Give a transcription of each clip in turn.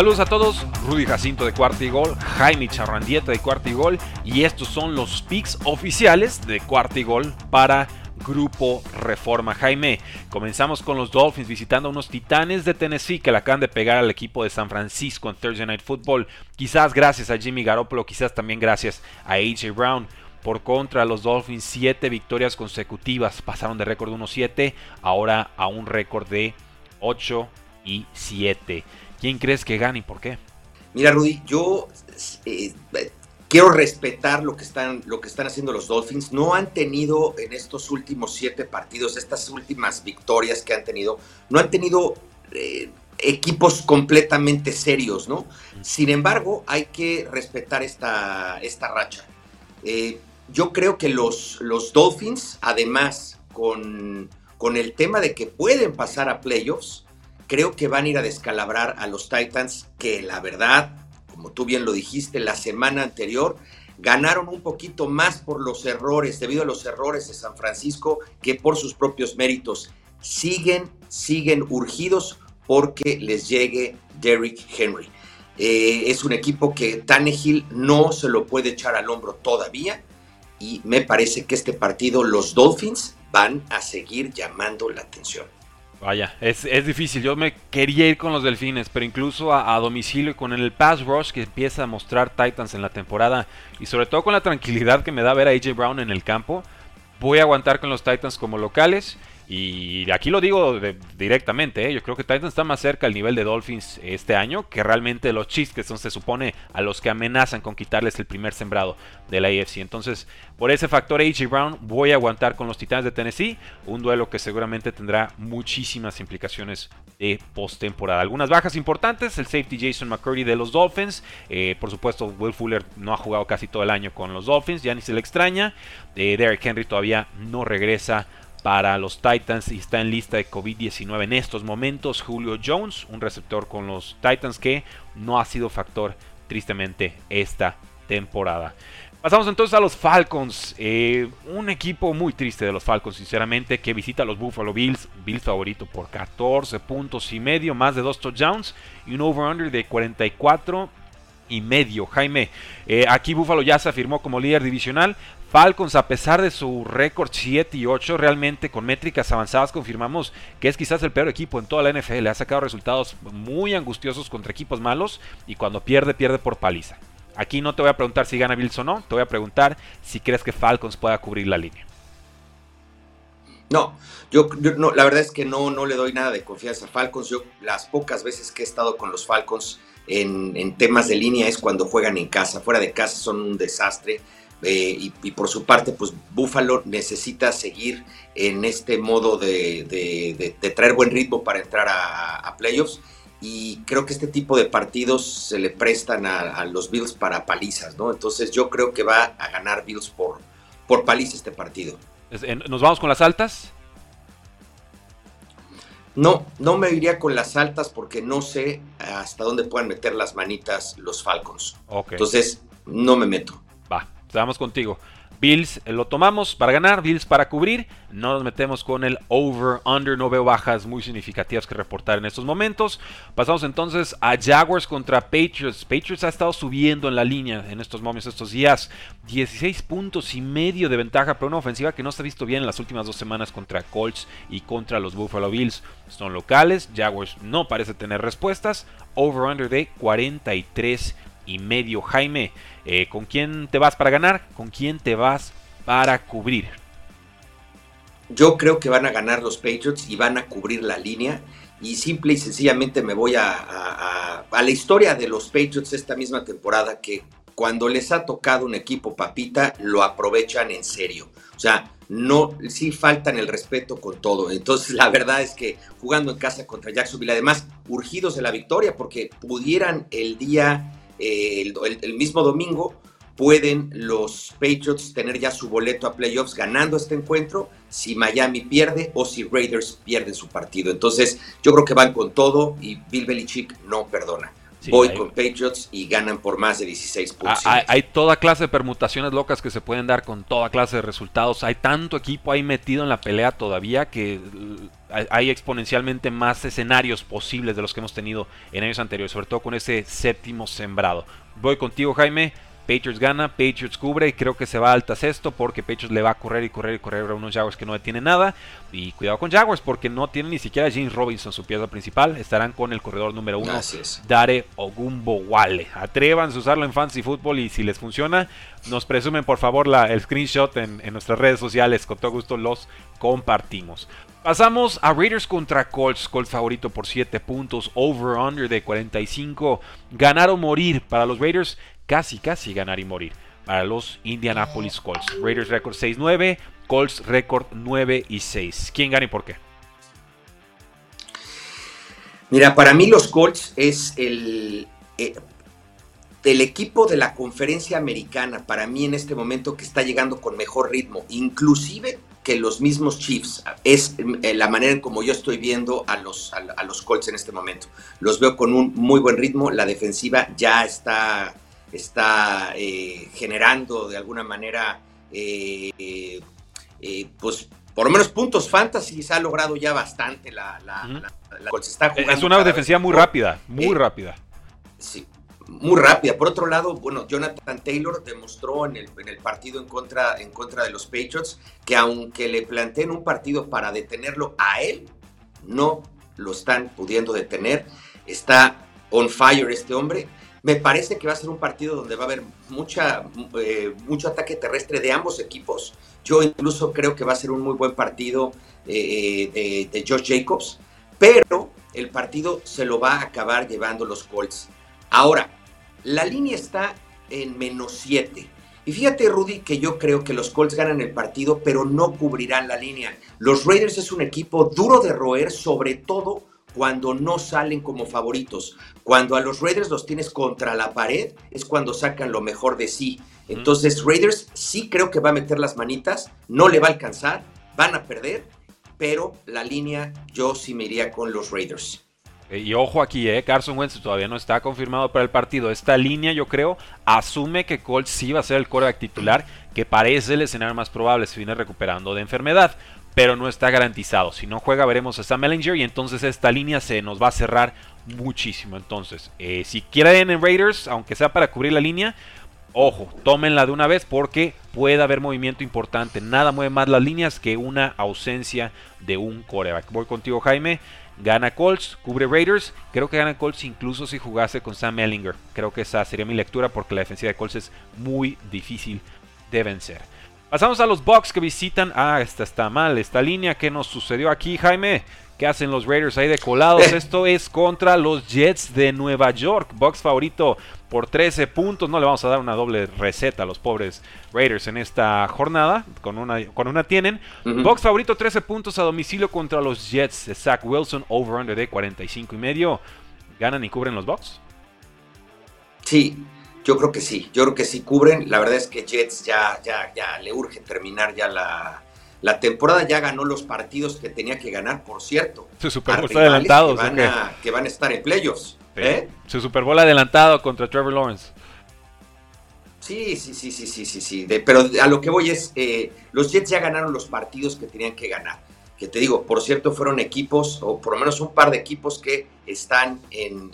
Saludos a todos, Rudy Jacinto de Cuarta y Gol, Jaime Charrandieta de Cuarta y Gol y estos son los picks oficiales de Cuarta y Gol para Grupo Reforma. Jaime, comenzamos con los Dolphins visitando a unos Titanes de Tennessee que le acaban de pegar al equipo de San Francisco en Thursday Night Football. Quizás gracias a Jimmy Garoppolo, quizás también gracias a AJ Brown. Por contra, los Dolphins 7 victorias consecutivas. Pasaron de récord 1-7 ahora a un récord de 8 y 7. ¿Quién crees que gane y por qué? Mira, Rudy, yo eh, quiero respetar lo que, están, lo que están haciendo los Dolphins. No han tenido en estos últimos siete partidos, estas últimas victorias que han tenido, no han tenido eh, equipos completamente serios, ¿no? Sin embargo, hay que respetar esta, esta racha. Eh, yo creo que los, los Dolphins, además, con, con el tema de que pueden pasar a playoffs, creo que van a ir a descalabrar a los Titans, que la verdad, como tú bien lo dijiste, la semana anterior ganaron un poquito más por los errores, debido a los errores de San Francisco, que por sus propios méritos. Siguen, siguen urgidos porque les llegue Derrick Henry. Eh, es un equipo que Tannehill no se lo puede echar al hombro todavía y me parece que este partido los Dolphins van a seguir llamando la atención. Vaya, es, difícil. Yo me quería ir con los delfines, pero incluso a, domicilio y con el pass rush que empieza a mostrar Titans en la temporada y sobre todo con la tranquilidad que me da ver a AJ Brown en el campo, voy a aguantar con los Titans como locales y aquí lo digo directamente, ¿eh? yo creo que Titans está más cerca al nivel de Dolphins este año que realmente los Chiefs, que son, se supone a los que amenazan con quitarles el primer sembrado de la AFC. Entonces, por ese factor AJ Brown, voy a aguantar con los Titanes de Tennessee, un duelo que seguramente tendrá muchísimas implicaciones de postemporada. Algunas bajas importantes, el safety Jason McCurdy de los Dolphins, eh, por supuesto Will Fuller no ha jugado casi todo el año con los Dolphins, ya ni se le extraña, eh, Derrick Henry todavía no regresa para los Titans y está en lista de COVID-19 en estos momentos. Julio Jones, un receptor con los Titans que no ha sido factor tristemente esta temporada. Pasamos entonces a los Falcons. Eh, un equipo muy triste de los Falcons, sinceramente, que visita a los Buffalo Bills. Bills favorito por 14 puntos y medio, más de dos touchdowns y un over-under de 44 y medio. Jaime, eh, aquí Buffalo ya se afirmó como líder divisional. Falcons, a pesar de su récord 7 y 8, realmente con métricas avanzadas confirmamos que es quizás el peor equipo en toda la NFL. Ha sacado resultados muy angustiosos contra equipos malos y cuando pierde, pierde por paliza. Aquí no te voy a preguntar si gana Bills o no, te voy a preguntar si crees que Falcons pueda cubrir la línea. No, yo, no, la verdad es que no, no le doy nada de confianza a Falcons. Yo las pocas veces que he estado con los Falcons en, en temas de línea es cuando juegan en casa. Fuera de casa son un desastre eh, y, por su parte, pues Buffalo necesita seguir en este modo de, traer buen ritmo para entrar a, playoffs. Y creo que este tipo de partidos se le prestan a, los Bills para palizas, ¿no? Entonces yo creo que va a ganar Bills por, por paliza este partido. ¿Nos vamos con las altas? No, no me iría con las altas porque no sé hasta dónde puedan meter las manitas los Falcons. Entonces, no me meto. Estamos contigo. Bills eh, lo tomamos para ganar, Bills para cubrir. No nos metemos con el over-under. No veo bajas muy significativas que reportar en estos momentos. Pasamos entonces a Jaguars contra Patriots. Patriots ha estado subiendo en la línea en estos momentos, estos días. 16 puntos y medio de ventaja para una ofensiva que no se ha visto bien en las últimas dos semanas contra Colts y contra los Buffalo Bills. Son locales. Jaguars no parece tener respuestas. Over-under de 43 y medio. Jaime, eh, ¿con quién te vas para ganar? ¿Con quién te vas para cubrir? Yo creo que van a ganar los Patriots y van a cubrir la línea. y simple y sencillamente me voy a, a, la historia de los Patriots esta misma temporada que cuando les ha tocado un equipo papita lo aprovechan en serio. O sea, no, sí faltan el respeto con todo. Entonces, la verdad es que jugando en casa contra Jacksonville, además, urgidos de la victoria, porque pudieran el día, eh, el, mismo domingo, pueden los Patriots tener ya su boleto a playoffs ganando este encuentro si Miami pierde o si Raiders pierden su partido. Entonces, yo creo que van con todo y Bill Belichick no perdona. Voy con Patriots y ganan por más de 16 puntos. Hay, hay, toda clase de permutaciones locas que se pueden dar con toda clase de resultados. Hay tanto equipo ahí metido en la pelea todavía que hay exponencialmente más escenarios posibles de los que hemos tenido en años anteriores, sobre todo con ese séptimo sembrado. Voy contigo, Jaime. Patriots gana, Patriots cubre y creo que se va alta sexto porque Patriots le va a correr y correr y correr a unos Jaguars que no detienen nada. Y cuidado con Jaguars porque no tienen ni siquiera James Robinson, su pieza principal. Estarán con el corredor número uno, Dare Ogumbo Wale. Atrévanse a usarlo en fantasy football y si les funciona, nos presumen por favor la, el screenshot en, en nuestras redes sociales. Con todo gusto los compartimos. Pasamos a Raiders contra Colts. Colts favorito por 7 puntos. Over-under de 45. Ganar o morir para los Raiders casi, casi ganar y morir para los Indianapolis Colts. Raiders récord 6-9, Colts récord 9 y 6. ¿Quién gana y por qué? Mira, para mí los Colts es el, eh, el equipo de la conferencia americana, para mí en este momento que está llegando con mejor ritmo, inclusive que los mismos Chiefs. Es eh, la manera en como yo estoy viendo a los, a los Colts en este momento. Los veo con un muy buen ritmo, la defensiva ya está está eh, generando de alguna manera, eh, eh, pues por lo menos puntos fantasy ha logrado ya bastante la, Es una defensiva muy rápida, muy rápida. Sí, muy rápida. Por otro lado, bueno, Jonathan Taylor demostró en el, en el partido en contra, en contra de los Patriots que aunque le planteen un partido para detenerlo a él, no lo están pudiendo detener. Está on fire este hombre me parece que va a ser un partido donde va a haber mucha, eh, mucho ataque terrestre de ambos equipos. Yo incluso creo que va a ser un muy buen partido eh, de, de Josh Jacobs, pero el partido se lo va a acabar llevando los Colts. Ahora, la línea está en menos 7. Y fíjate, Rudy, que yo creo que los Colts ganan el partido, pero no cubrirán la línea. Los Raiders es un equipo duro de roer, sobre todo cuando no salen como favoritos. Cuando a los Raiders los tienes contra la pared es cuando sacan lo mejor de sí. Entonces Raiders sí creo que va a meter las manitas, no le va a alcanzar, van a perder, pero la línea yo sí me iría con los Raiders. Eh, y ojo aquí, eh, Carson Wentz todavía no está confirmado para el partido. Esta línea, yo creo, asume que Colts sí va a ser el quarterback titular, que parece el escenario más probable si viene recuperando de enfermedad pero no está garantizado. Si no juega, veremos a Sam Ellinger y entonces esta línea se nos va a cerrar muchísimo. Entonces, eh, si quieren en Raiders, aunque sea para cubrir la línea, ojo, tómenla de una vez porque puede haber movimiento importante. Nada mueve más las líneas que una ausencia de un coreback. Voy contigo, Jaime. Gana Colts, cubre Raiders. Creo que gana Colts incluso si jugase con Sam Ellinger. Creo que esa sería mi lectura porque la defensiva de Colts es muy difícil de vencer. Pasamos a los Bucks que visitan. Ah, esta está mal, esta línea. ¿Qué nos sucedió aquí, Jaime? ¿Qué hacen los Raiders ahí de colados? Esto es contra los Jets de Nueva York. Bucks favorito por 13 puntos. No le vamos a dar una doble receta a los pobres Raiders en esta jornada. Con una, con una tienen. Bucks favorito 13 puntos a domicilio contra los Jets de Zach Wilson. Over-under de 45 y medio. ¿Ganan y cubren los Bucks? Sí, yo creo que sí, yo creo que sí cubren. La verdad es que Jets ya, ya, ya le urge terminar ya la, la temporada, ya ganó los partidos que tenía que ganar, por cierto. Su Super Bowl está adelantado. Que van, a, que van a estar en playoffs. ¿eh? Su Super Bowl adelantado contra Trevor Lawrence. Sí, sí, sí, sí, sí, sí, sí. pero a lo que voy es, eh, los Jets ya ganaron los partidos que tenían que ganar. Que te digo, por cierto, fueron equipos, o por lo menos un par de equipos que están en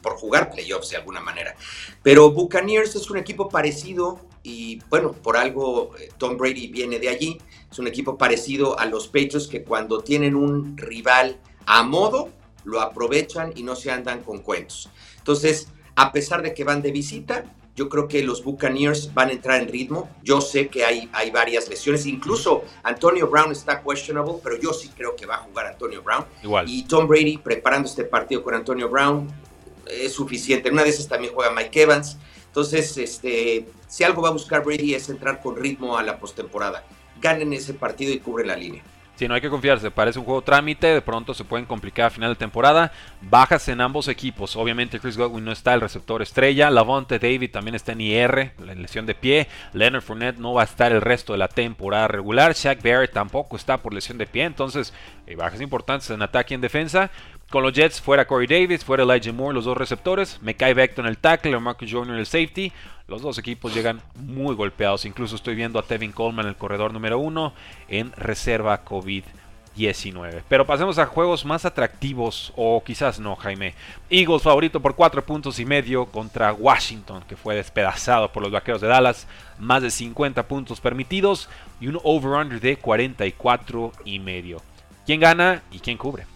por jugar playoffs de alguna manera. Pero Buccaneers es un equipo parecido y bueno, por algo eh, Tom Brady viene de allí. Es un equipo parecido a los Patriots que cuando tienen un rival a modo, lo aprovechan y no se andan con cuentos. Entonces, a pesar de que van de visita, yo creo que los Buccaneers van a entrar en ritmo. Yo sé que hay, hay varias lesiones, incluso Antonio Brown está questionable, pero yo sí creo que va a jugar Antonio Brown. Igual. Y Tom Brady preparando este partido con Antonio Brown es suficiente. En una de esas también juega Mike Evans. Entonces, este, si algo va a buscar Brady es entrar con ritmo a la postemporada. Ganen ese partido y cubren la línea. Si no hay que confiarse, parece un juego trámite, de pronto se pueden complicar a final de temporada. Bajas en ambos equipos, obviamente Chris Godwin no está, el receptor estrella. Lavonte David también está en IR, la lesión de pie. Leonard Fournette no va a estar el resto de la temporada regular. Shaq Barrett tampoco está por lesión de pie, entonces eh, bajas importantes en ataque y en defensa. Con los Jets, fuera Corey Davis, fuera Elijah Moore, los dos receptores. Mekai Becton en el tackle, Marcus Joyner el safety. Los dos equipos llegan muy golpeados. Incluso estoy viendo a Tevin Coleman, el corredor número uno, en reserva COVID-19. Pero pasemos a juegos más atractivos, o quizás no, Jaime. Eagles favorito por 4 puntos y medio contra Washington, que fue despedazado por los vaqueros de Dallas. Más de 50 puntos permitidos y un over-under de 44 y medio. ¿Quién gana y quién cubre?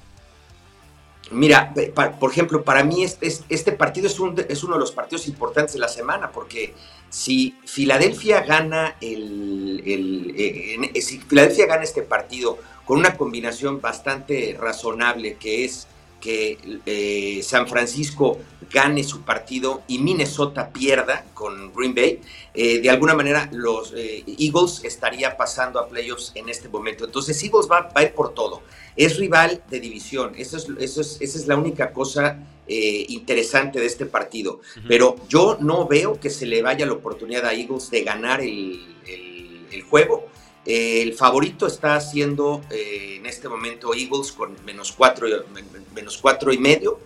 Mira, por ejemplo, para mí este, partido es, uno de los partidos importantes de la semana, porque si Filadelfia gana el, eh, si Filadelfia gana este partido con una combinación bastante razonable, que es que eh, San Francisco gane su partido y Minnesota pierda con Green Bay, eh, de alguna manera los Eagles estaría pasando a playoffs en este momento. Entonces Eagles va, va a ir por todo es rival de división. Eso es, eso es, esa es la única cosa eh, interesante de este partido. Pero yo no veo que se le vaya la oportunidad a Eagles de ganar el, juego. El favorito está haciendo eh, en este momento Eagles con menos cuatro, menos cuatro y medio.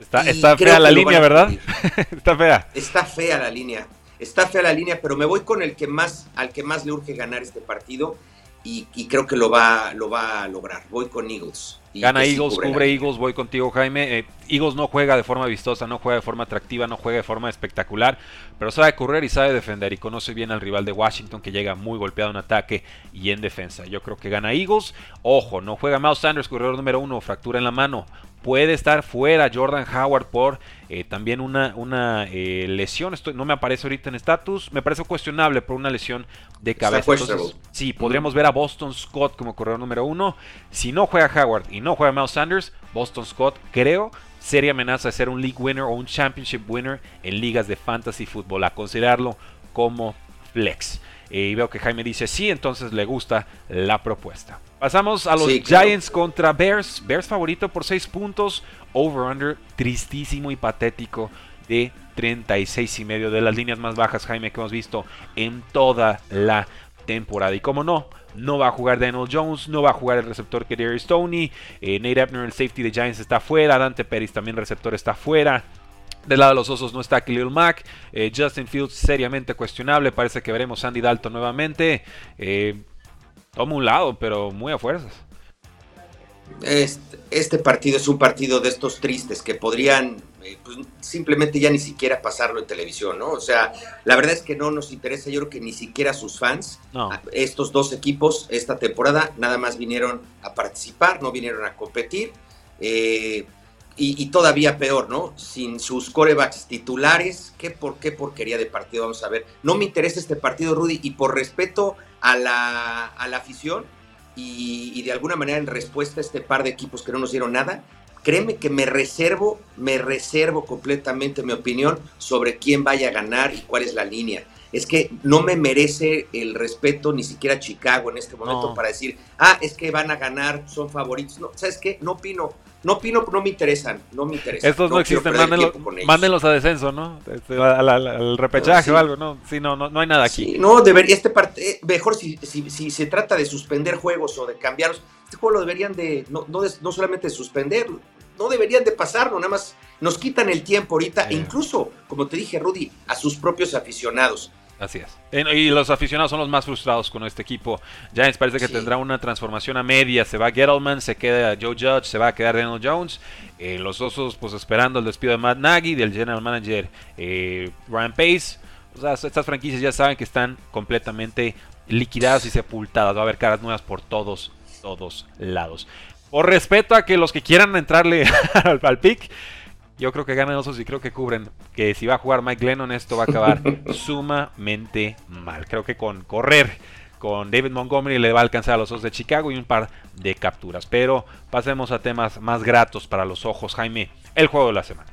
Está, está fea la línea, ¿verdad? está fea. Está fea la línea. Está fea la línea, pero me voy con el que más, al que más le urge ganar este partido y, creo que lo va, lo va a lograr. Voy con Eagles. Gana Eagles, cubre, Eagles, voy contigo Jaime. Eh, Eagles no juega de forma vistosa, no juega de forma atractiva, no juega de forma espectacular, pero sabe correr y sabe defender y conoce bien al rival de Washington que llega muy golpeado en ataque y en defensa. Yo creo que gana Eagles. Ojo, no juega Miles Sanders, corredor número uno, fractura en la mano. Puede estar fuera Jordan Howard por eh, también una, una eh, lesión. Esto no me aparece ahorita en estatus. Me parece cuestionable por una lesión de cabeza. Entonces, sí, podríamos ver a Boston Scott como corredor número uno. Si no juega Howard y no juega Miles Sanders, Boston Scott creo seria amenaza de ser un league winner o un championship winner en ligas de fantasy fútbol. A considerarlo como flex. Eh, y veo que Jaime dice sí, entonces le gusta la propuesta. Pasamos a los Giants contra Bears. Bears favorito por 6 puntos. Over-under tristísimo y patético de 36 y medio de las líneas más bajas, Jaime, que hemos visto en toda la temporada. Y como no, no va a jugar Daniel Jones, no va a jugar el receptor que Stoney. Eh, Nate Ebner, el safety de Giants, está fuera. Dante Pérez, también receptor, está fuera. Del lado de los osos no está Khalil Mack. Eh, Justin Fields seriamente cuestionable. Parece que veremos Andy Dalton nuevamente. Eh, toma un lado, pero muy a fuerzas. Este, este, partido es un partido de estos tristes que podrían eh, pues, simplemente ya ni siquiera pasarlo en televisión, ¿no? O sea, la verdad es que no nos interesa, yo creo que ni siquiera sus fans, estos dos equipos esta temporada nada más vinieron a participar, no vinieron a competir. Eh, y, todavía peor, ¿no? Sin sus corebacks titulares, ¿qué, por, qué porquería de partido vamos a ver? No me interesa este partido, Rudy, y por respeto a la, a la afición y, y, de alguna manera en respuesta a este par de equipos que no nos dieron nada, créeme que me reservo, me reservo completamente mi opinión sobre quién vaya a ganar y cuál es la línea es que no me merece el respeto ni siquiera Chicago en este momento para decir, ah, es que van a ganar, son favoritos. No, ¿sabes qué? No opino. No opino, no me interesan, no me interesan. Estos no, existen, mándenlos, a descenso, ¿no? Este, al, repechaje o algo, ¿no? Sí, no, no, hay nada aquí. no, debería, este parte, eh, mejor si, si, si, se trata de suspender juegos o de cambiarlos, este juego lo deberían de, no, no, no solamente de suspender, no deberían de pasarlo, nada más nos quitan el tiempo ahorita, e incluso, como te dije, Rudy, a sus propios aficionados. Así es. Y los aficionados son los más frustrados con este equipo. Giants parece que tendrá una transformación a media. Se va Gettleman, se queda Joe Judge, se va a quedar Daniel Jones. Eh, los osos, pues esperando el despido de Matt Nagy, del general manager eh, Ryan Pace. O sea, estas franquicias ya saben que están completamente liquidadas y sepultadas. Va a haber caras nuevas por todos, todos lados. Por respeto a que los que quieran entrarle al, al pick Yo creo que ganan Osos y creo que cubren. Que si va a jugar Mike Glennon, esto va a acabar sumamente mal. Creo que con correr con David Montgomery le va a alcanzar a los Osos de Chicago y un par de capturas. Pero pasemos a temas más gratos para los ojos, Jaime. El juego de la semana.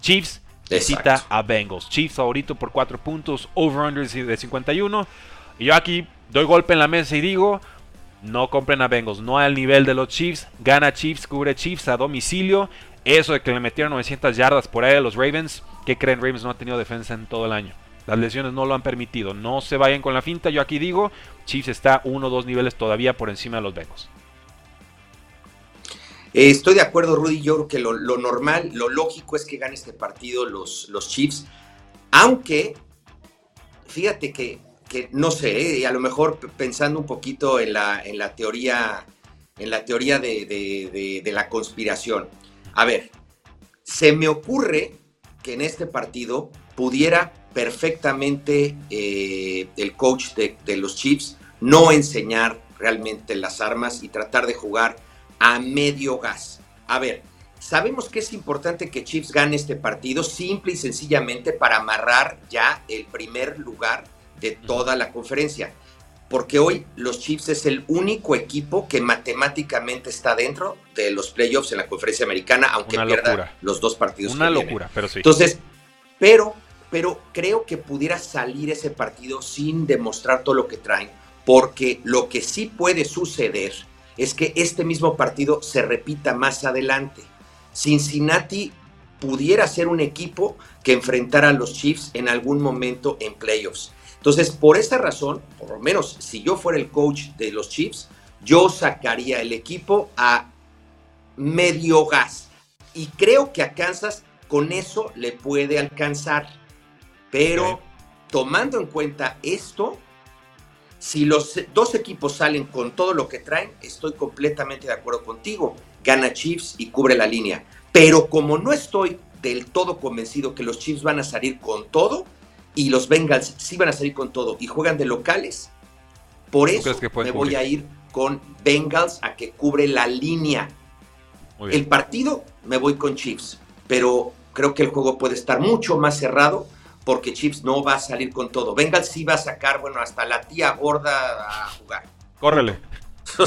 Chiefs visita a Bengals. Chiefs favorito por 4 puntos, over-under de 51. Y yo aquí doy golpe en la mesa y digo, no compren a Bengals, no al nivel de los Chiefs. Gana Chiefs, cubre Chiefs a domicilio. Eso de que le metieron 900 yardas por ahí a los Ravens. ¿Qué creen? Ravens no ha tenido defensa en todo el año. Las lesiones no lo han permitido. No se vayan con la finta. Yo aquí digo, Chiefs está uno o dos niveles todavía por encima de los Bengals. Eh, estoy de acuerdo, Rudy. Yo creo que lo, normal, lo lógico es que gane este partido los, los Chiefs. Aunque, fíjate que, no sé, eh, a lo mejor pensando un poquito en la, en la teoría, en la teoría de, la conspiración. A ver, se me ocurre que en este partido pudiera perfectamente eh, el coach de, de, los Chiefs no enseñar realmente las armas y tratar de jugar a medio gas. A ver, sabemos que es importante que Chiefs gane este partido simple y sencillamente para amarrar ya el primer lugar de toda la conferencia. Porque hoy los Chiefs es el único equipo que matemáticamente está dentro de los playoffs en la conferencia americana, aunque pierda los dos partidos. Una locura, pero sí. Entonces, pero, pero creo que pudiera salir ese partido sin demostrar todo lo que traen, porque lo que sí puede suceder es que este mismo partido se repita más adelante. Cincinnati pudiera ser un equipo que enfrentara a los Chiefs en algún momento en playoffs. Entonces, por esa razón, por lo menos si yo fuera el coach de los Chiefs, yo sacaría el equipo a medio gas. Y creo que a Kansas con eso le puede alcanzar. Pero tomando en cuenta esto, si los dos equipos salen con todo lo que traen, estoy completamente de acuerdo contigo. Gana Chiefs y cubre la línea. Pero como no estoy del todo convencido que los Chiefs van a salir con todo y los Bengals sí van a salir con todo y juegan de locales, por eso me voy a ir con Bengals a que cubre la línea. El partido me voy con Chiefs, pero creo que el juego puede estar mucho más cerrado porque Chips no va a salir con todo. Bengals sí va a sacar, bueno, hasta la tía gorda a jugar. Córrele. O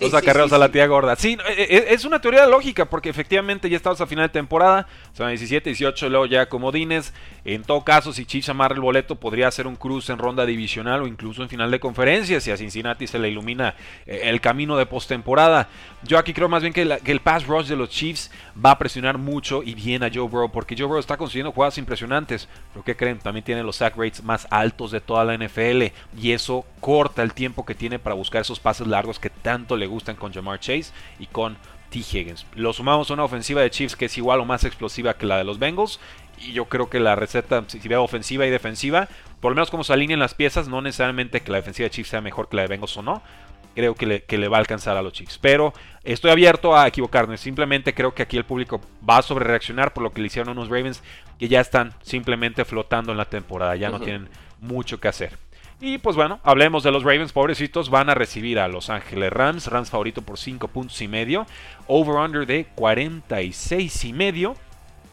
los acarreos a la tía gorda. Sí, e, e, es una teoría lógica porque efectivamente ya estamos a final de temporada. Son 17, 18, luego ya comodines. En todo caso, si Chiefs amarra el boleto, podría hacer un cruce en ronda divisional o incluso en final de conferencia si a Cincinnati se le ilumina eh, el camino de postemporada. Yo aquí creo más bien que, el pass rush de los Chiefs va a presionar mucho y bien a Joe Burrow porque Joe Burrow está consiguiendo jugadas impresionantes. Pero ¿qué creen? También tiene los sack rates más altos de toda la NFL y eso corta el tiempo que tiene para buscar esos pases largos que tanto le gustan con Jamar Chase y con T. Higgins. Lo sumamos a una ofensiva de Chiefs que es igual o más explosiva que la de los Bengals. Y yo creo que la receta, si veo ofensiva y defensiva, por lo menos como se alinean las piezas, no necesariamente que la defensiva de Chiefs sea mejor que la de Bengals o no. Creo que le, que le va a alcanzar a los Chiefs. Pero estoy abierto a equivocarme. Simplemente creo que aquí el público va a sobre reaccionar por lo que le hicieron unos Ravens que ya están simplemente flotando en la temporada. Ya no tienen mucho que hacer. Y pues bueno, hablemos de los Ravens, pobrecitos, van a recibir a Los Ángeles Rams, Rams favorito por 5 puntos y medio, over-under de 46 y medio.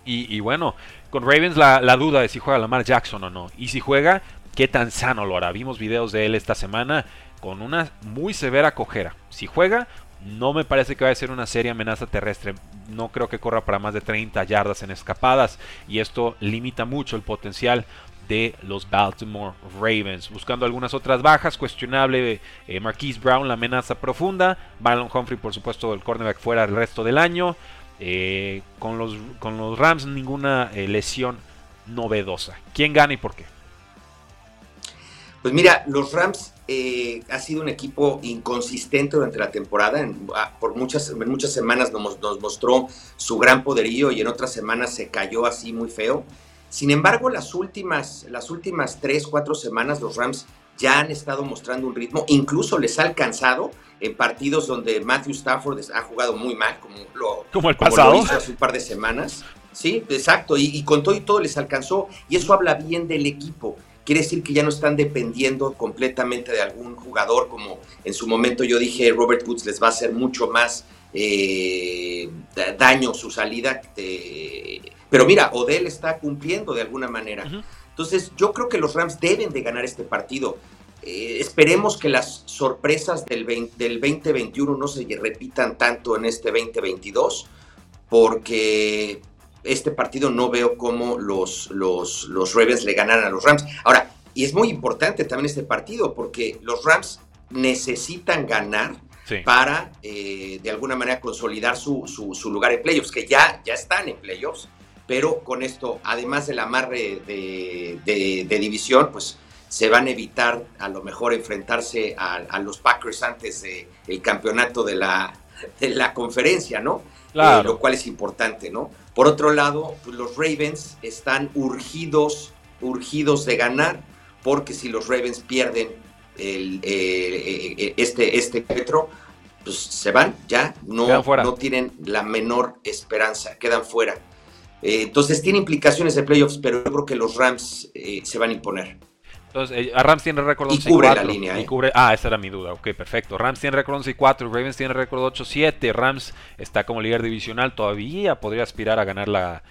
Y, bueno, con Ravens la, la, duda de si juega Lamar Jackson o no. Y si juega, qué tan sano lo hará. Vimos videos de él esta semana con una muy severa cojera. Si juega, no me parece que vaya a ser una seria amenaza terrestre. No creo que corra para más de 30 yardas en escapadas. Y esto limita mucho el potencial de los Baltimore Ravens. Buscando algunas otras bajas, cuestionable eh, Marquise Brown, la amenaza profunda. Byron Humphrey, por supuesto, el cornerback fuera el resto del año. Eh, con, los, con los Rams ninguna eh, lesión novedosa. ¿Quién gana y por qué? Pues mira, los Rams ha sido un equipo inconsistente durante la temporada. Ah, por muchas, muchas semanas nos, mostró su gran poderío y en otras semanas se cayó así muy feo. Sin embargo, las últimas, las últimas tres, cuatro semanas los Rams ya han estado mostrando un ritmo, incluso les ha alcanzado en partidos donde Matthew Stafford ha jugado muy mal, como lo, como el pasado. hizo hace un par de semanas. Sí, exacto, y, con todo y todo les alcanzó, y eso habla bien del equipo. Quiere decir que ya no están dependiendo completamente de algún jugador, como en su momento yo dije, Robert Woods les va a hacer mucho más eh, daño su salida. Pero mira, Odell está cumpliendo de alguna manera. Entonces, yo creo que los Rams deben de ganar este partido. Eh, esperemos que las sorpresas del, del 2021 no se repitan tanto en este 2022, porque este partido no veo cómo los, los, los Ravens le ganaran a los Rams. Ahora, y es muy importante también este partido, porque los Rams necesitan ganar para, eh, de alguna manera, consolidar su, su, lugar en playoffs, que ya, ya están en playoffs, pero con esto, además del amarre de, de, división, pues se van a evitar a lo mejor enfrentarse a, los Packers antes del campeonato de la, de la conferencia, ¿no? Eh, lo cual es importante, ¿no? Por otro lado, pues los Ravens están urgidos, urgidos de ganar, porque si los Ravens pierden el, eh, eh, este, este metro, pues se van, ya, no, no tienen la menor esperanza, quedan fuera. Entonces tiene implicaciones de playoffs, pero yo creo que los Rams se van a imponer. Entonces, eh, a Rams tiene récord 11 y cubre la línea. Y ¿eh? cubre, ah, esa era mi duda. Ok, perfecto. Rams tiene récord 11 y 4. Ravens tiene récord 8 7. Rams está como líder divisional. Todavía podría aspirar a ganar la,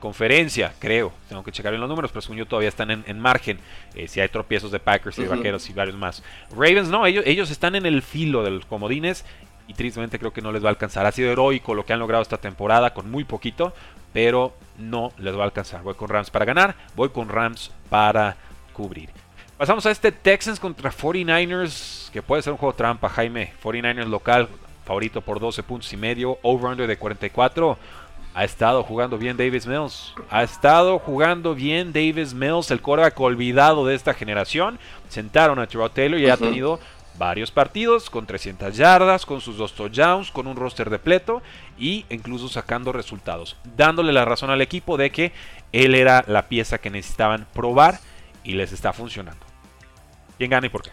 conferencia, creo. Tengo que checar bien los números, pero según yo todavía están en, margen. Eh, si hay tropiezos de Packers y de Vaqueros y varios más. Ravens no, ellos, ellos están en el filo de los comodines y tristemente creo que no les va a alcanzar. Ha sido heroico lo que han logrado esta temporada con muy poquito, pero no les va a alcanzar. Voy con Rams para ganar, voy con Rams para cubrir. Pasamos a este Texans contra 49ers, que puede ser un juego trampa, Jaime. 49ers local, favorito por 12 puntos y medio, over-under de 44. Ha estado jugando bien Davis Mills. Ha estado jugando bien Davis Mills, el coreback olvidado de esta generación. Sentaron a Terrell Taylor y ha tenido varios partidos con 300 yardas, con sus dos touchdowns, con un roster de pleto y incluso sacando resultados, dándole la razón al equipo de que él era la pieza que necesitaban probar y les está funcionando. ¿Quién gana y por qué?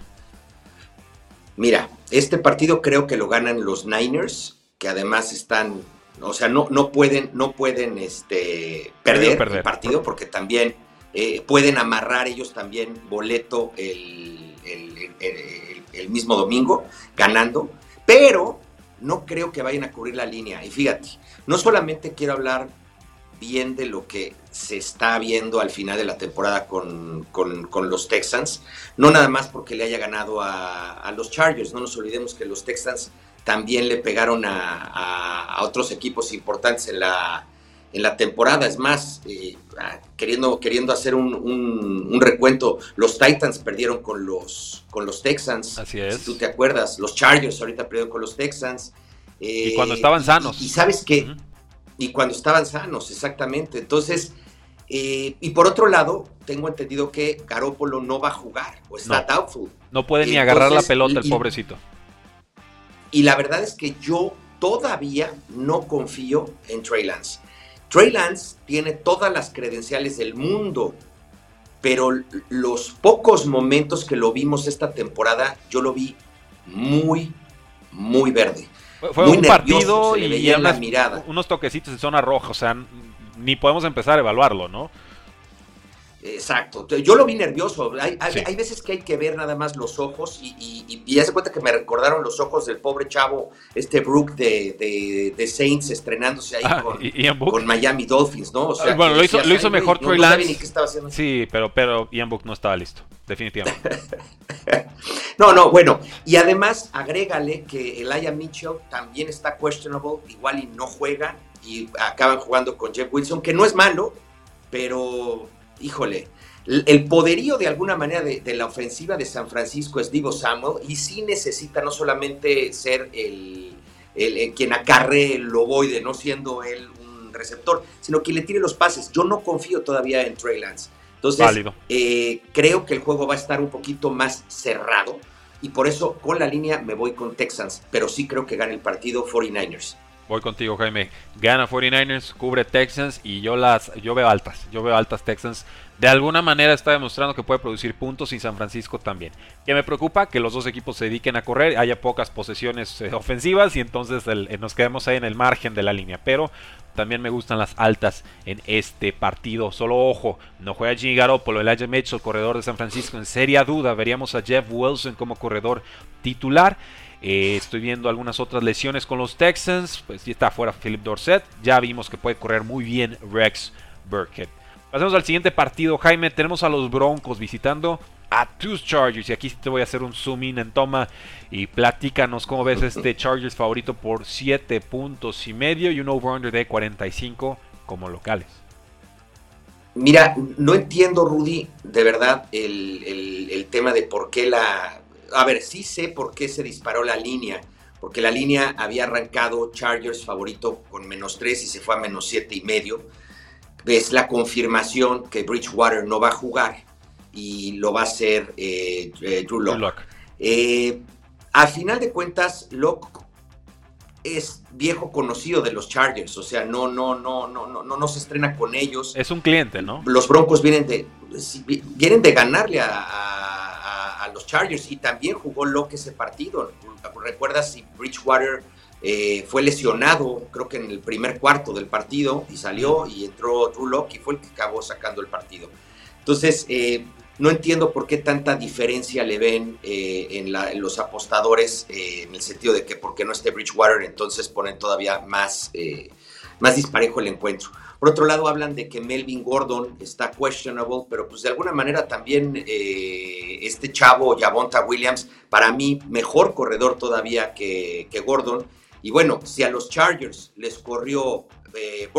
Mira, este partido creo que lo ganan los Niners, que además están, o sea, no, no pueden, no pueden este, perder, el partido porque también eh, pueden amarrar ellos también boleto el, el, mismo domingo ganando, pero no creo que vayan a cubrir la línea. Y fíjate, no solamente quiero hablar bien de lo que se está viendo al final de la temporada con, los Texans. No nada más porque le haya ganado a, los Chargers. No nos olvidemos que los Texans también le pegaron a, otros equipos importantes en la, en la temporada. Es más, eh, ah, queriendo, queriendo hacer un, recuento, los Titans perdieron con los, con los Texans. Así es. Si tú te acuerdas, los Chargers ahorita perdieron con los Texans. y cuando estaban sanos. Y, sabes que y cuando estaban sanos, exactamente. Entonces, eh, y por otro lado, tengo entendido que Garópolo no va a jugar o está no, doubtful. No puede ni agarrar la pelota el pobrecito. Y la verdad es que yo todavía no confío en Trey Lance. Trey Lance tiene todas las credenciales del mundo, pero los pocos momentos que lo vimos esta temporada, yo lo vi muy, muy verde. Fue un partido y unas, mirada. unos toquecitos en zona roja, o sea, ni podemos empezar a evaluarlo, ¿no? Exacto, yo lo vi nervioso. Hay, veces que hay que ver nada más los ojos y, y, y, cuenta que me recordaron los ojos del pobre chavo, este Brook de, de, Saints estrenándose ahí ah, con, Miami Dolphins, ¿no? Ah, bueno, lo hizo, lo hizo mejor Troy Lance. Sí, pero, pero Ian Book no estaba listo, definitivamente. no, no, bueno, y además agrégale que Elijah Mitchell también está questionable, igual y no juega y acaban jugando con Jeff Wilson, que no es malo, pero híjole, el poderío de alguna manera de, la ofensiva de San Francisco es Divo Samuel y sí necesita no solamente ser el, quien acarre el ovoide, no siendo él un receptor, sino quien le tire los pases. Yo no confío todavía en Trey Lance. Entonces, eh, creo que el juego va a estar un poquito más cerrado y por eso con la línea me voy con Texans, pero sí creo que gana el partido 49ers. Voy contigo, Jaime. Gana 49ers, cubre Texans y yo las yo veo altas. Yo veo altas Texans de alguna manera está demostrando que puede producir puntos y San Francisco también. Que me preocupa que los dos equipos se dediquen a correr, haya pocas posesiones eh, ofensivas y entonces eh, nos quedemos ahí en el margen de la línea. Pero también me gustan las altas en este partido. Solo ojo, no juega Jimmy Garoppolo, Elijah Mitchell, corredor de San Francisco, en seria duda. Veríamos a Jeff Wilson como corredor titular. Eh, estoy viendo algunas otras lesiones con los Texans. Pues ya está fuera Philip Dorset. Ya vimos que puede correr muy bien Rex Burkhead. Pasemos al siguiente partido, Jaime. Tenemos a los Broncos visitando a tus Chargers. Y aquí te voy a hacer un zoom in en toma y platícanos cómo ves este Chargers favorito por 7 puntos y medio y un over-under de 45 como locales. Mira, no entiendo, Rudy, de verdad, el, el, tema de por qué la... A ver, sí sé por qué se disparó la línea, porque la línea había arrancado Chargers favorito con menos 3 y se fue a menos 7 y medio es la confirmación que Bridgewater no va a jugar y lo va a hacer eh, eh, Drew Locke. Eh, al final de cuentas, Locke es viejo conocido de los Chargers, o sea, no, no, no, no, no, no, se estrena con ellos. Es un cliente, ¿no? Los Broncos vienen de, vienen de ganarle a, a los Chargers y también jugó Locke ese partido. ¿Recuerdas si Bridgewater eh, fue lesionado, creo que en el primer cuarto del partido, y salió y entró Drew Locke y fue el que acabó sacando el partido. Entonces, eh, no entiendo por qué tanta diferencia le ven eh, en, los apostadores, en el sentido de que porque no esté Bridgewater, entonces ponen todavía más, más disparejo el encuentro. Por otro lado, hablan de que Melvin Gordon está questionable, pero pues de alguna manera también este chavo, Javonta Williams, para mí mejor corredor todavía que, que Gordon, y bueno, si a los Chargers les corrió eh,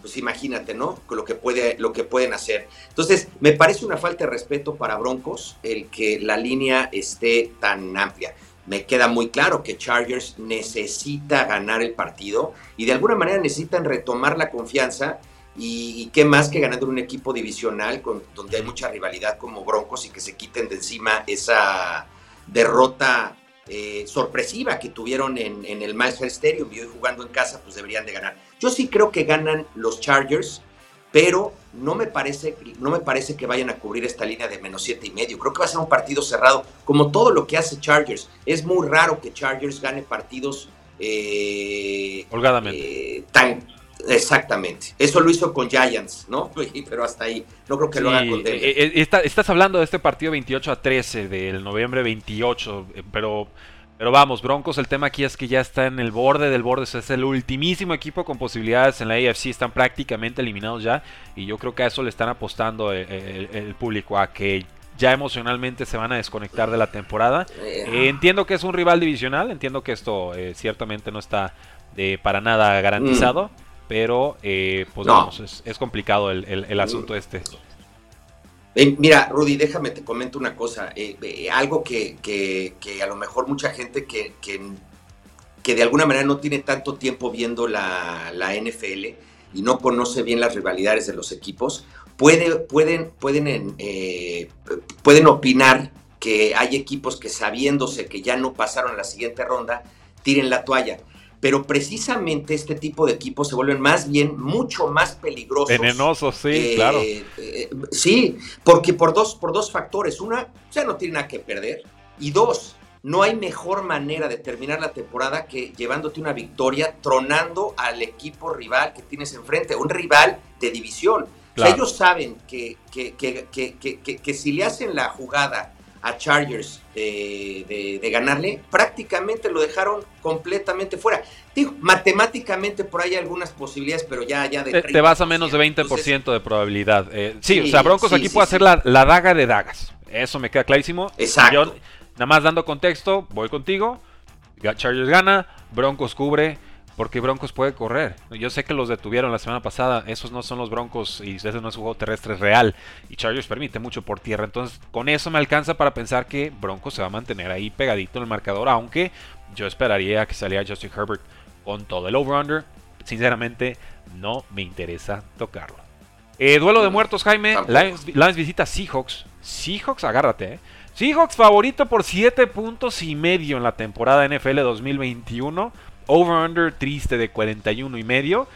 pues imagínate, ¿no? Lo que, puede, lo que pueden hacer. Entonces, me parece una falta de respeto para Broncos el que la línea esté tan amplia. Me queda muy claro que Chargers necesita ganar el partido y de alguna manera necesitan retomar la confianza y, qué más que ganando un equipo divisional donde hay mucha rivalidad como Broncos y que se quiten de encima esa derrota eh, sorpresiva que tuvieron en, el Master Stadium y hoy jugando en casa, pues deberían de ganar. Yo sí creo que ganan los Chargers, pero no me parece, no me parece que vayan a cubrir esta línea de menos siete y medio. Creo que va a ser un partido cerrado, como todo lo que hace Chargers. Es muy raro que Chargers gane partidos eh, holgadamente. Eh, tan Exactamente. Eso lo hizo con Giants, ¿no? Pero hasta ahí. No creo que lo haga con Denver. Eh, eh, estás hablando de este partido 28 a 13 del noviembre 28, eh, pero, pero vamos, Broncos, el tema aquí es que ya está en el borde del borde. Es el ultimísimo equipo con posibilidades en la AFC. Están prácticamente eliminados ya. Y yo creo que a eso le están apostando el, público, a que ya emocionalmente se van a desconectar de la temporada. entiendo que es un rival divisional, entiendo que esto ciertamente no está para nada garantizado. Mm. Pero, eh, pues vamos, es, complicado el, asunto este. Mira, Rudy, déjame te comento una cosa. Eh, eh, algo que, a lo mejor mucha gente que, que, de alguna manera no tiene tanto tiempo viendo la, NFL y no conoce bien las rivalidades de los equipos, puede, pueden, pueden, pueden opinar que hay equipos que sabiéndose que ya no pasaron la siguiente ronda, tiren la toalla pero precisamente este tipo de equipos se vuelven más bien mucho más peligrosos. Venenosos, sí, claro. Eh, sí, porque por dos, por dos factores. Una, ya no tiene nada que perder. Y dos, no hay mejor manera de terminar la temporada que llevándote una victoria, tronando al equipo rival que tienes enfrente, un rival de división. ellos saben que, que, que, que, si le hacen la jugada a Chargers de, ganarle, prácticamente lo dejaron completamente fuera. Digo, matemáticamente por ahí hay algunas posibilidades, pero ya, ya de... Te, vas a menos de 20% de probabilidad. Eh, sí, o sea, Broncos aquí puede hacer la, la, daga de dagas. Eso me queda clarísimo. Exacto. nada más dando contexto, voy contigo. Chargers gana, Broncos cubre porque Broncos puede correr. Yo sé que los detuvieron la semana pasada. Esos no son los Broncos y ese no es un juego terrestre real. Y Chargers permite mucho por tierra. Entonces, con eso me alcanza para pensar que Broncos se va a mantener ahí pegadito en el marcador. Aunque yo esperaría que saliera Justin Herbert con todo el over-under. Sinceramente, no me interesa tocarlo. Eh, duelo de muertos, Jaime. Lions, visita Seahawks. Seahawks, agárrate, eh. Seahawks favorito por 7 puntos y medio en la temporada NFL 2021 over-under triste de 41 y medio.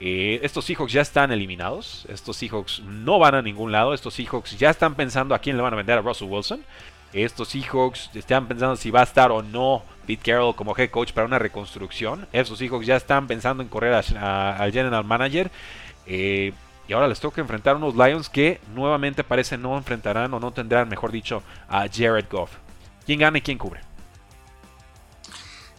Eh, estos Seahawks ya están eliminados. Estos Seahawks no van a ningún lado. Estos Seahawks ya están pensando a quién le van a vender a Russell Wilson. Estos Seahawks están pensando si va a estar o no Pete Carroll como head coach para una reconstrucción. Estos Seahawks ya están pensando en correr al general manager. Eh, y ahora les toca enfrentar a unos Lions que nuevamente parece no enfrentarán o no tendrán, mejor dicho, a Jared Goff. ¿Quién gana y quién cubre?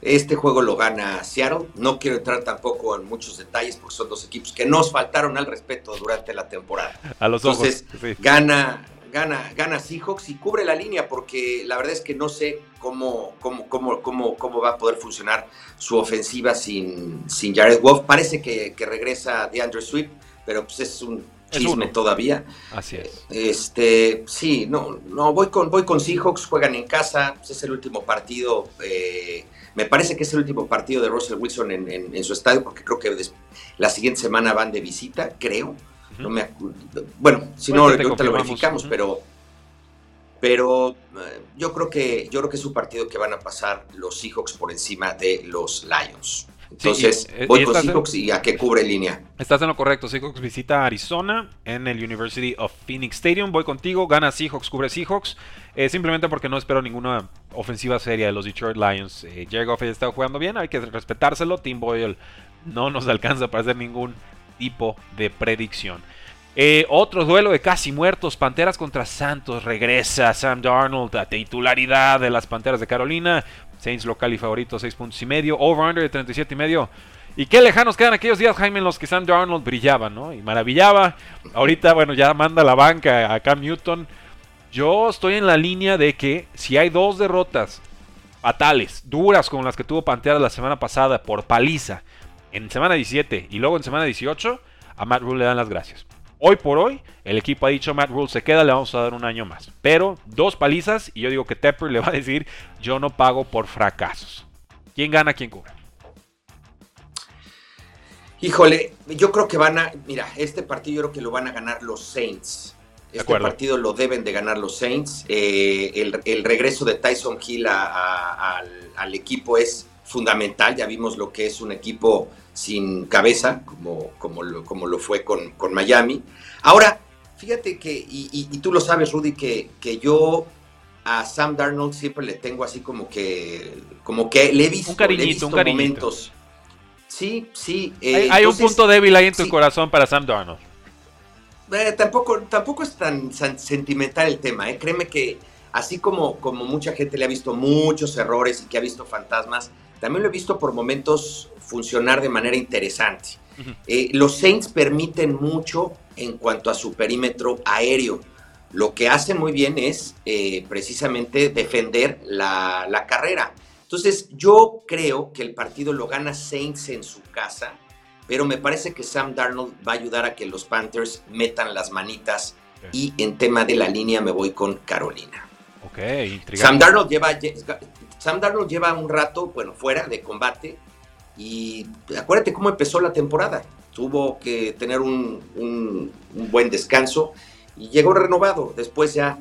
Este juego lo gana Seattle. No quiero entrar tampoco en muchos detalles porque son dos equipos que nos faltaron al respeto durante la temporada. A los Entonces, gana, gana, gana Seahawks y cubre la línea porque la verdad es que no sé cómo, cómo, cómo, cómo, cómo va a poder funcionar su ofensiva sin, sin Jared Goff. Parece que, que regresa DeAndre Swift, pero pues es un chisme todavía. Así es. Este, sí, no, no, voy con, voy con Seahawks, juegan en casa, pues, es el último partido. Eh, me parece que es el último partido de Russell Wilson en, su estadio, porque creo que la siguiente semana van de visita, creo. no me bueno, si no, ahorita lo verificamos, pero, pero eh, yo creo que yo creo que es un partido que van a pasar los Seahawks por encima de los Lions. Entonces, voy con Seahawks y a qué cubre línea. Estás en lo correcto. Seahawks visita Arizona en el University of Phoenix Stadium. Voy contigo. Gana Seahawks, cubre Seahawks. Eh, simplemente porque no espero ninguna ofensiva seria de los Detroit Lions. Eh, Jared Goff está jugando bien. Hay que respetárselo. Tim Boyle no nos alcanza para hacer ningún tipo de predicción. Eh, otro duelo de casi muertos, Panteras contra Santos, regresa Sam Darnold, a titularidad de las Panteras de Carolina, Saints local y favorito, 6 puntos y medio. Over-under de 37 y medio. Y qué lejanos quedan aquellos días, Jaime, en los que Sam Darnold brillaba, ¿no? Y maravillaba. Ahorita, bueno, ya manda la banca a Cam Newton. Yo estoy en la línea de que si hay dos derrotas fatales, duras, como las que tuvo Pantera la semana pasada por paliza, en semana 17 y luego en semana 18, a Matt Rule le dan las gracias. Hoy por hoy, el equipo ha dicho Matt Rule se queda, le vamos a dar un año más. Pero dos palizas y yo digo que Tepper le va a decir yo no pago por fracasos. ¿Quién gana, quién cubre? Híjole, yo creo que van a, mira, este partido yo creo que lo van a ganar los Saints. Este partido lo deben de ganar los Saints. Eh, el, regreso de Tyson Hill al, equipo es fundamental. Ya vimos lo que es un equipo sin cabeza, como, como, lo, como lo fue con, con Miami. Ahora, fíjate que, y, tú lo sabes, Rudy, que, que yo a Sam Darnold siempre le tengo así como que, como que le he visto, un cariñito, un cariñito. momentos. Sí, sí. Eh, hay, un punto débil ahí en tu corazón para Sam Darnold. Eh, tampoco, tampoco es tan, sentimental el tema, eh. créeme que así como, como mucha gente le ha visto muchos errores y que ha visto fantasmas, también lo he visto por momentos funcionar de manera interesante. Eh, los Saints permiten mucho en cuanto a su perímetro aéreo. Lo que hacen muy bien es eh, precisamente defender la, la, carrera. Entonces yo creo que el partido lo gana Saints en su casa, pero me parece que Sam Darnold va a ayudar a que los Panthers metan las manitas y en tema de la línea me voy con Carolina. Ok, Sam Darnold lleva, Sam Darnold lleva un rato, bueno, fuera de combate y acuérdate cómo empezó la temporada. Tuvo que tener un, buen descanso y llegó renovado. Después ya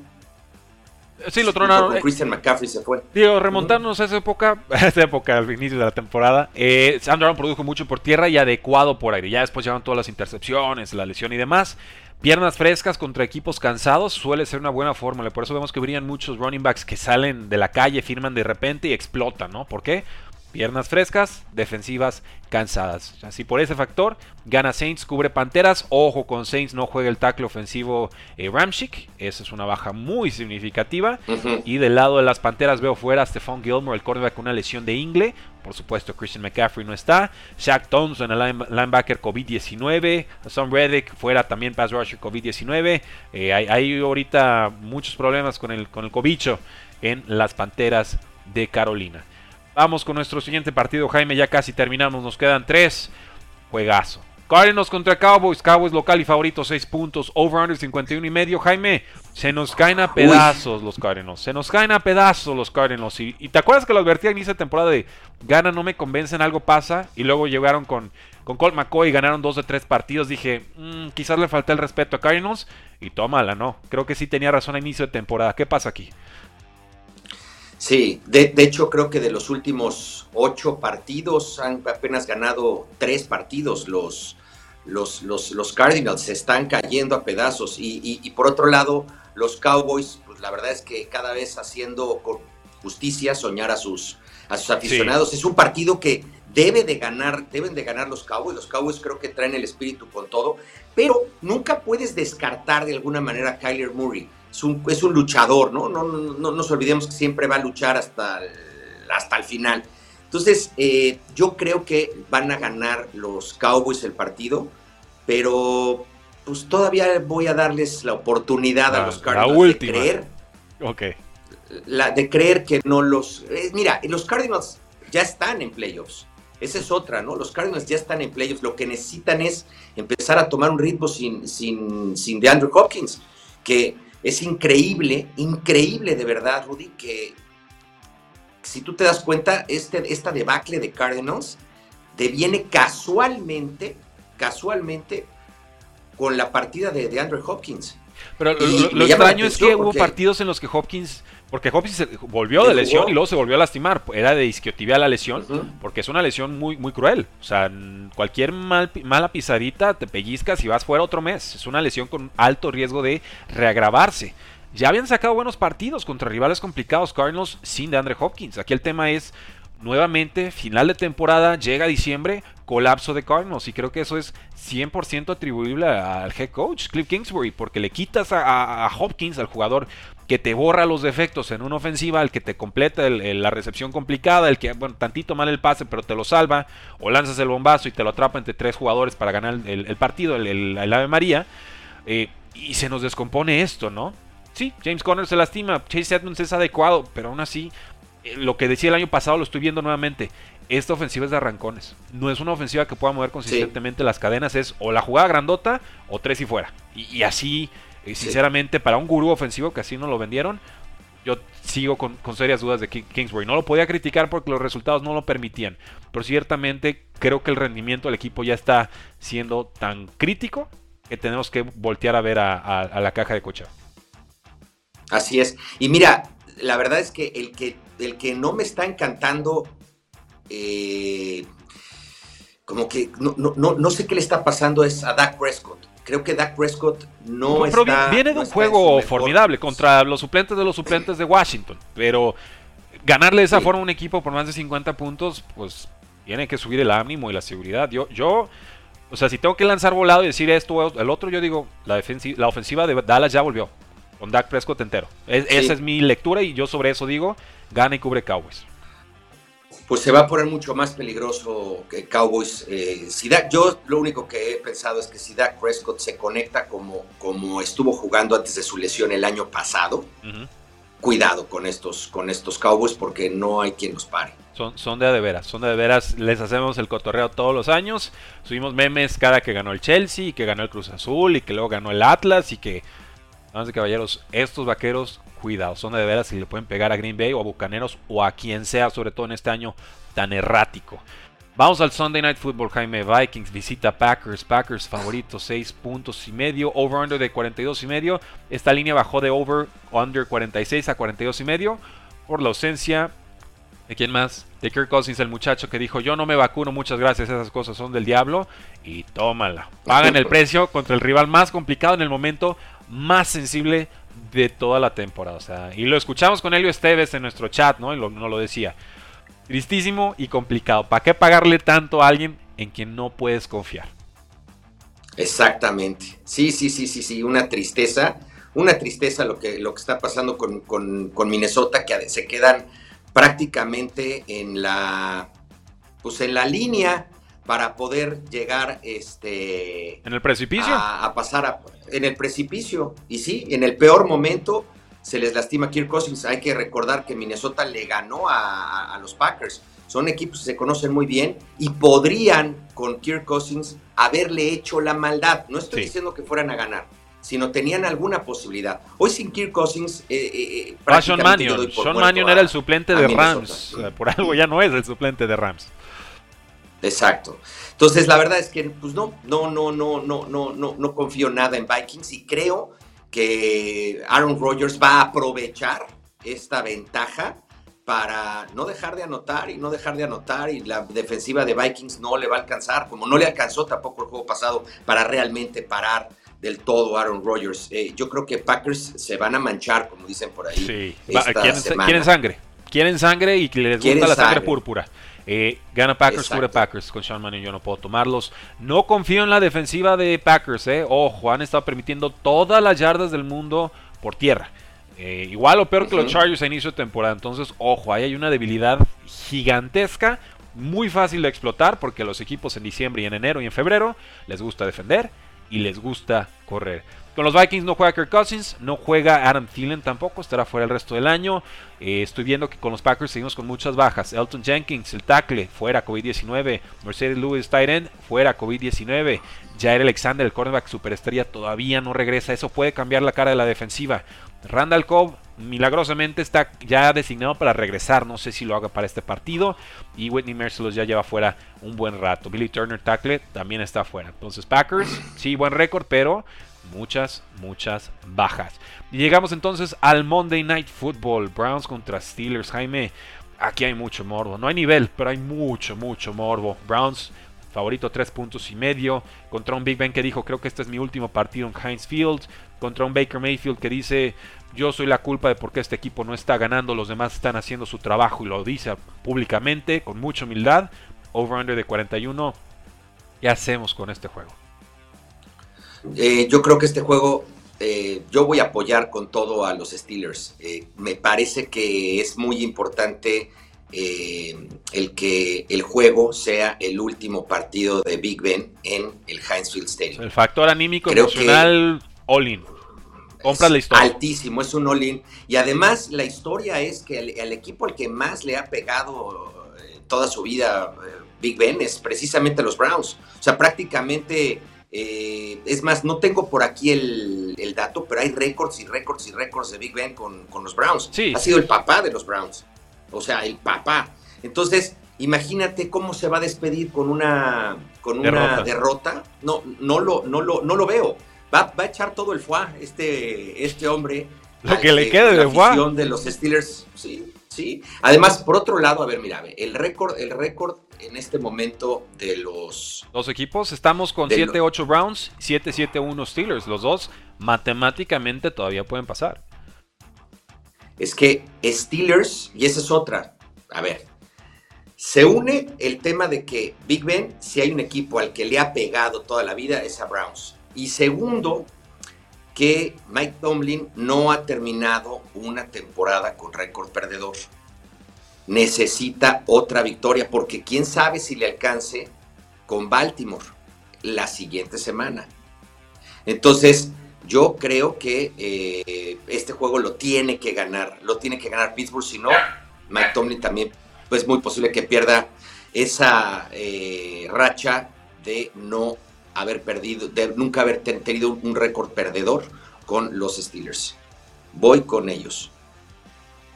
Sí, lo tronaron. Christian McCaffrey se fue. Digo, remontarnos a esa época, a esa época, al inicio de la temporada, eh, Sam Darnold produjo mucho por tierra y adecuado por aire. Ya después llegaron todas las intercepciones, la lesión y demás. Piernas frescas contra equipos cansados suele ser una buena fórmula. Por eso vemos que brillan muchos running backs que salen de la calle, firman de repente y explotan, ¿no? ¿Por qué? Piernas frescas, defensivas cansadas. Así por ese factor, gana Saints, cubre Panteras. Ojo con Saints, no juega el tackle ofensivo eh, Ramchick. Esa es una baja muy significativa. Y del lado de las Panteras veo fuera a Stephon Gilmore, el cornerback con una lesión de ingle. Por supuesto, Christian McCaffrey no está. Shaq Thompson, el linebacker COVID-19. Sam Reddick fuera también pass rusher COVID-19. Eh, hay, ahorita muchos problemas con el, con el cobicho en las Panteras de Carolina. Vamos con nuestro siguiente partido, Jaime. Ya casi terminamos. Nos quedan tres. Juegazo. Cardinals contra Cowboys. Cowboys local y favorito, 6 puntos. Over-under 51 y medio. Jaime, se nos caen a pedazos los Cardinals. Se nos caen a pedazos los Cardinals. Y, te acuerdas que lo advertí en esa temporada de gana, no me convencen, algo pasa. Y luego llegaron con, con Colt McCoy y ganaron dos de tres partidos. Dije, mm, quizás le falta el respeto a Cardinals. Y tómala, no. Creo que sí tenía razón a inicio de temporada. ¿Qué pasa aquí? Sí, de, hecho creo que de los últimos ocho partidos han apenas ganado tres partidos los, los, los, los Cardinals se están cayendo a pedazos y, por otro lado, los Cowboys, pues la verdad es que cada vez haciendo justicia soñar a sus, a sus aficionados. Es un partido que debe de ganar, deben de ganar los Cowboys. Los Cowboys creo que traen el espíritu con todo, pero nunca puedes descartar de alguna manera a Kyler Murray. Es un, es un luchador, ¿no? No, ¿no? no nos olvidemos que siempre va a luchar hasta el, hasta el final. Entonces, eh, yo creo que van a ganar los Cowboys el partido, pero pues todavía voy a darles la oportunidad a los Cardinals de creer. Ok. La, de creer que no los. Eh, mira, los Cardinals ya están en playoffs. Esa es otra, ¿no? Los Cardinals ya están en playoffs. Lo que necesitan es empezar a tomar un ritmo sin, sin, sin DeAndre Hopkins, que es increíble, increíble de verdad, Rudy, que si tú te das cuenta, este, esta debacle de Cardinals deviene casualmente, casualmente, con la partida de, DeAndre Hopkins. Pero lo, extraño es que hubo partidos en los que Hopkins, porque Hopkins se volvió de lesión y luego se volvió a lastimar. Era de isquiotibial la lesión, porque es una lesión muy, muy cruel. O sea, cualquier mala pisadita te pellizcas y vas fuera otro mes. Es una lesión con alto riesgo de reagravarse. Ya habían sacado buenos partidos contra rivales complicados Cardinals sin de Andre Hopkins. Aquí el tema es nuevamente, final de temporada, llega diciembre, colapso de Cardinals. Y creo que eso es 100% atribuible al head coach, Cliff Kingsbury, porque le quitas a, Hopkins, al jugador que te borra los defectos en una ofensiva, el que te completa la recepción complicada, el que, bueno, tantito mal el pase, pero te lo salva, o lanzas el bombazo y te lo atrapa entre tres jugadores para ganar el, partido, el, Ave María. Eh, y se nos descompone esto, ¿no? Sí, James Conner se lastima, Chase Edmonds es adecuado, pero aún así, eh, lo que decía el año pasado lo estoy viendo nuevamente. Esta ofensiva es de arrancones. No es una ofensiva que pueda mover consistentemente las cadenas. Es o la jugada grandota o tres y fuera. Y, así, eh, sinceramente, para un gurú ofensivo que así no lo vendieron, yo sigo con, serias dudas de Kingsbury. No lo podía criticar porque los resultados no lo permitían. Pero ciertamente creo que el rendimiento del equipo ya está siendo tan crítico que tenemos que voltear a ver a, la caja de cocheo. Así es. Y mira, la verdad es que el que, el que no me está encantando, eh, como que no, no, no, sé qué le está pasando es a Dak Prescott. Creo que Dak Prescott no, está. Viene de un juego formidable contra los suplentes de los suplentes de Washington. Pero ganarle de esa forma a un equipo por más de 50 puntos, pues tiene que subir el ánimo y la seguridad. Yo, yo, o sea, si tengo que lanzar volado y decir esto o el otro, yo digo, la, la ofensiva de Dallas ya volvió con Dak Prescott entero. Esa es mi lectura y yo sobre eso digo, gana y cubre Cowboys. Pues se va a poner mucho más peligroso que Cowboys. Eh, si yo lo único que he pensado es que si Dak Prescott se conecta como, como estuvo jugando antes de su lesión el año pasado, cuidado con estos, con estos Cowboys porque no hay quien los pare. Son, son de de veras, son de, de veras, les hacemos el cotorreo todos los años, subimos memes cada que ganó el Chelsea y que ganó el Cruz Azul y que luego ganó el Atlas y que de caballeros, estos vaqueros, cuidado, son de veras si le pueden pegar a Green Bay o a Bucaneros o a quien sea, sobre todo en este año tan errático. Vamos al Sunday Night Football, Jaime. Vikings visita Packers. Packers favorito, 6 puntos y medio. Over-under de 42 y medio. Esta línea bajó de over-under 46 a 42 y medio por la ausencia ¿De quién más? De Kirk Cousins, el muchacho que dijo, yo no me vacuno, muchas gracias, esas cosas son del diablo. Y tómala. Pagan el precio contra el rival más complicado en el momento más sensible de toda la temporada. O sea, y lo escuchamos con Helio Esteves en nuestro chat, ¿no? Y lo, no lo decía. Tristísimo y complicado. ¿Para qué pagarle tanto a alguien en quien no puedes confiar? Exactamente. Sí, sí, sí, sí, sí. Una tristeza. Una tristeza lo que, lo que está pasando con, con Minnesota, que se quedan prácticamente en la, pues en la línea para poder llegar este en el precipicio a, pasar en el precipicio y sí en el peor momento se les lastima Kirk Cousins hay que recordar que Minnesota le ganó a, los Packers son equipos que se conocen muy bien y podrían con Kirk Cousins haberle hecho la maldad no estoy diciendo que fueran a ganar sino tenían alguna posibilidad. Hoy sin Kirk Cousins, eh, eh, eh ah, Sean Mannion. Sean Mannion era el suplente de Rams. Por algo ya no es el suplente de Rams. Exacto. Entonces, la verdad es que, pues no, no, no, no, no, no, no, no confío nada en Vikings y creo que Aaron Rodgers va a aprovechar esta ventaja para no dejar de anotar y no dejar de anotar y la defensiva de Vikings no le va a alcanzar, como no le alcanzó tampoco el juego pasado para realmente parar del todo Aaron Rodgers. Eh, yo creo que Packers se van a manchar, como dicen por ahí. Sí, quieren, sangre, quieren sangre y les gusta la sangre, púrpura. Eh, gana Packers, cubre Packers. Con Sean Manning yo no puedo tomarlos. No confío en la defensiva de Packers. Eh. Ojo, han estado permitiendo todas las yardas del mundo por tierra. Eh, igual o peor que los Chargers a inicio de temporada. Entonces, ojo, ahí hay una debilidad gigantesca, muy fácil de explotar, porque los equipos en diciembre y en enero y en febrero les gusta defender y les gusta correr. Con los Vikings no juega Kirk Cousins, no juega Adam Thielen tampoco, estará fuera el resto del año. Eh, estoy viendo que con los Packers seguimos con muchas bajas. Elton Jenkins, el tackle, fuera COVID-19. Mercedes Lewis, tight fuera COVID-19. Jair Alexander, el cornerback superestrella, todavía no regresa. Eso puede cambiar la cara de la defensiva. Randall Cobb milagrosamente está ya designado para regresar. No sé si lo haga para este partido. Y Whitney Merciless ya lleva fuera un buen rato. Billy Turner Tackle también está fuera. Entonces Packers, sí, buen récord, pero muchas, muchas bajas. Y llegamos entonces al Monday Night Football. Browns contra Steelers. Jaime, aquí hay mucho morbo. No hay nivel, pero hay mucho, mucho morbo. Browns favorito tres puntos y medio, contra un Big Ben que dijo creo que este es mi último partido en Heinz Field, contra un Baker Mayfield que dice yo soy la culpa de por qué este equipo no está ganando, los demás están haciendo su trabajo y lo dice públicamente con mucha humildad, over-under de 41, ¿qué hacemos con este juego? Eh, yo creo que este juego eh, yo voy a apoyar con todo a los Steelers. Eh, me parece que es muy importante el que el juego sea el último partido de Big Ben en el Heinz Field Stadium. El factor anímico emocional, all-in. Compras la historia. Altísimo, es un all-in. Y además, la historia es que el, equipo al que más le ha pegado toda su vida Big Ben es precisamente los Browns. O sea, prácticamente. Es más, no tengo por aquí el, dato, pero hay récords y récords y récords de Big Ben con, los Browns. ha sido el papá de los Browns o sea, el papá. Entonces, imagínate cómo se va a despedir con una, con una derrota. No, no lo, no lo, no lo veo. Va, va a echar todo el foie este, este hombre. Lo que le quede de foie. de los Steelers, sí, sí. Además, por otro lado, a ver, mira, el récord, el récord en este momento de los dos equipos, estamos con 7-8 Browns, 7-7-1 Steelers. Los dos matemáticamente todavía pueden pasar es que Steelers, y esa es otra, a ver, se une el tema de que Big Ben, si hay un equipo al que le ha pegado toda la vida, es a Browns. Y segundo, que Mike Tomlin no ha terminado una temporada con récord perdedor. Necesita otra victoria porque quién sabe si le alcance con Baltimore la siguiente semana. Entonces, yo creo que eh, este juego lo tiene que ganar, lo tiene que ganar Pittsburgh, si no, Mike Tomlin también pues, es muy posible que pierda esa eh, racha de no haber perdido, nunca haber tenido un récord perdedor con los Steelers. Voy con ellos.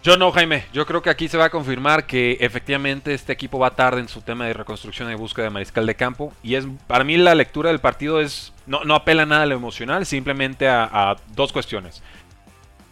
Yo no, Jaime. Yo creo que aquí se va a confirmar que efectivamente este equipo va tarde en su tema de reconstrucción y búsqueda de mariscal de campo. Y es para mí la lectura del partido es no, no apela nada a lo emocional, simplemente a, dos cuestiones.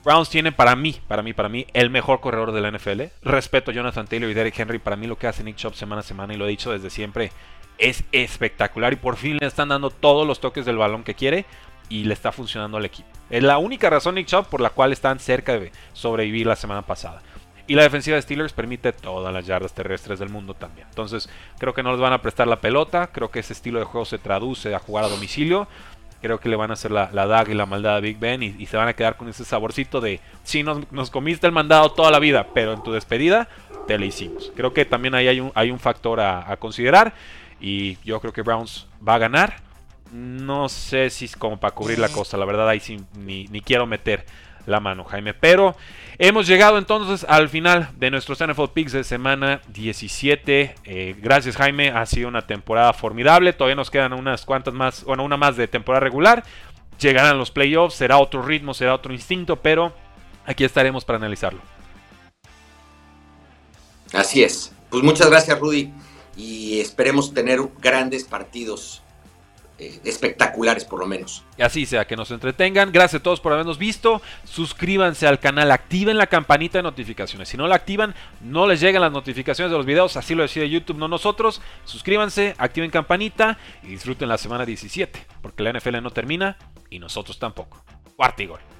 Browns tiene para mí, para mí, para mí, el mejor corredor de la NFL. Respeto a Jonathan Taylor y Derek Henry. Para mí lo que hace Nick Chubb semana a semana, y lo he dicho desde siempre, es espectacular. Y por fin le están dando todos los toques del balón que quiere y le está funcionando al equipo. Es la única razón, Nick Chubb, por la cual están cerca de sobrevivir la semana pasada. Y la defensiva de Steelers permite todas las yardas terrestres del mundo también. Entonces, creo que no les van a prestar la pelota. Creo que ese estilo de juego se traduce a jugar a domicilio. Creo que le van a hacer la, la daga y la maldad a Big Ben. Y, se van a quedar con ese saborcito de: sí, nos, nos, comiste el mandado toda la vida, pero en tu despedida te lo hicimos. Creo que también ahí hay un, hay un factor a considerar. Y yo creo que Browns va a ganar. No sé si es como para cubrir la cosa, la verdad ahí sí ni, quiero meter la mano, Jaime. Pero hemos llegado entonces al final de nuestros NFL Picks de semana 17. Eh, gracias, Jaime. Ha sido una temporada formidable. Todavía nos quedan unas cuantas más, bueno, una más de temporada regular. Llegarán los playoffs, será otro ritmo, será otro instinto, pero aquí estaremos para analizarlo. Así es. Pues muchas gracias, Rudy. Y esperemos tener grandes partidos eh, espectaculares por lo menos. Y así sea, que nos entretengan. Gracias a todos por habernos visto. Suscríbanse al canal, activen la campanita de notificaciones. Si no la activan, no les llegan las notificaciones de los videos. Así lo decide YouTube, no nosotros. Suscríbanse, activen campanita y disfruten la semana 17. Porque la NFL no termina y nosotros tampoco. Cuarto gol.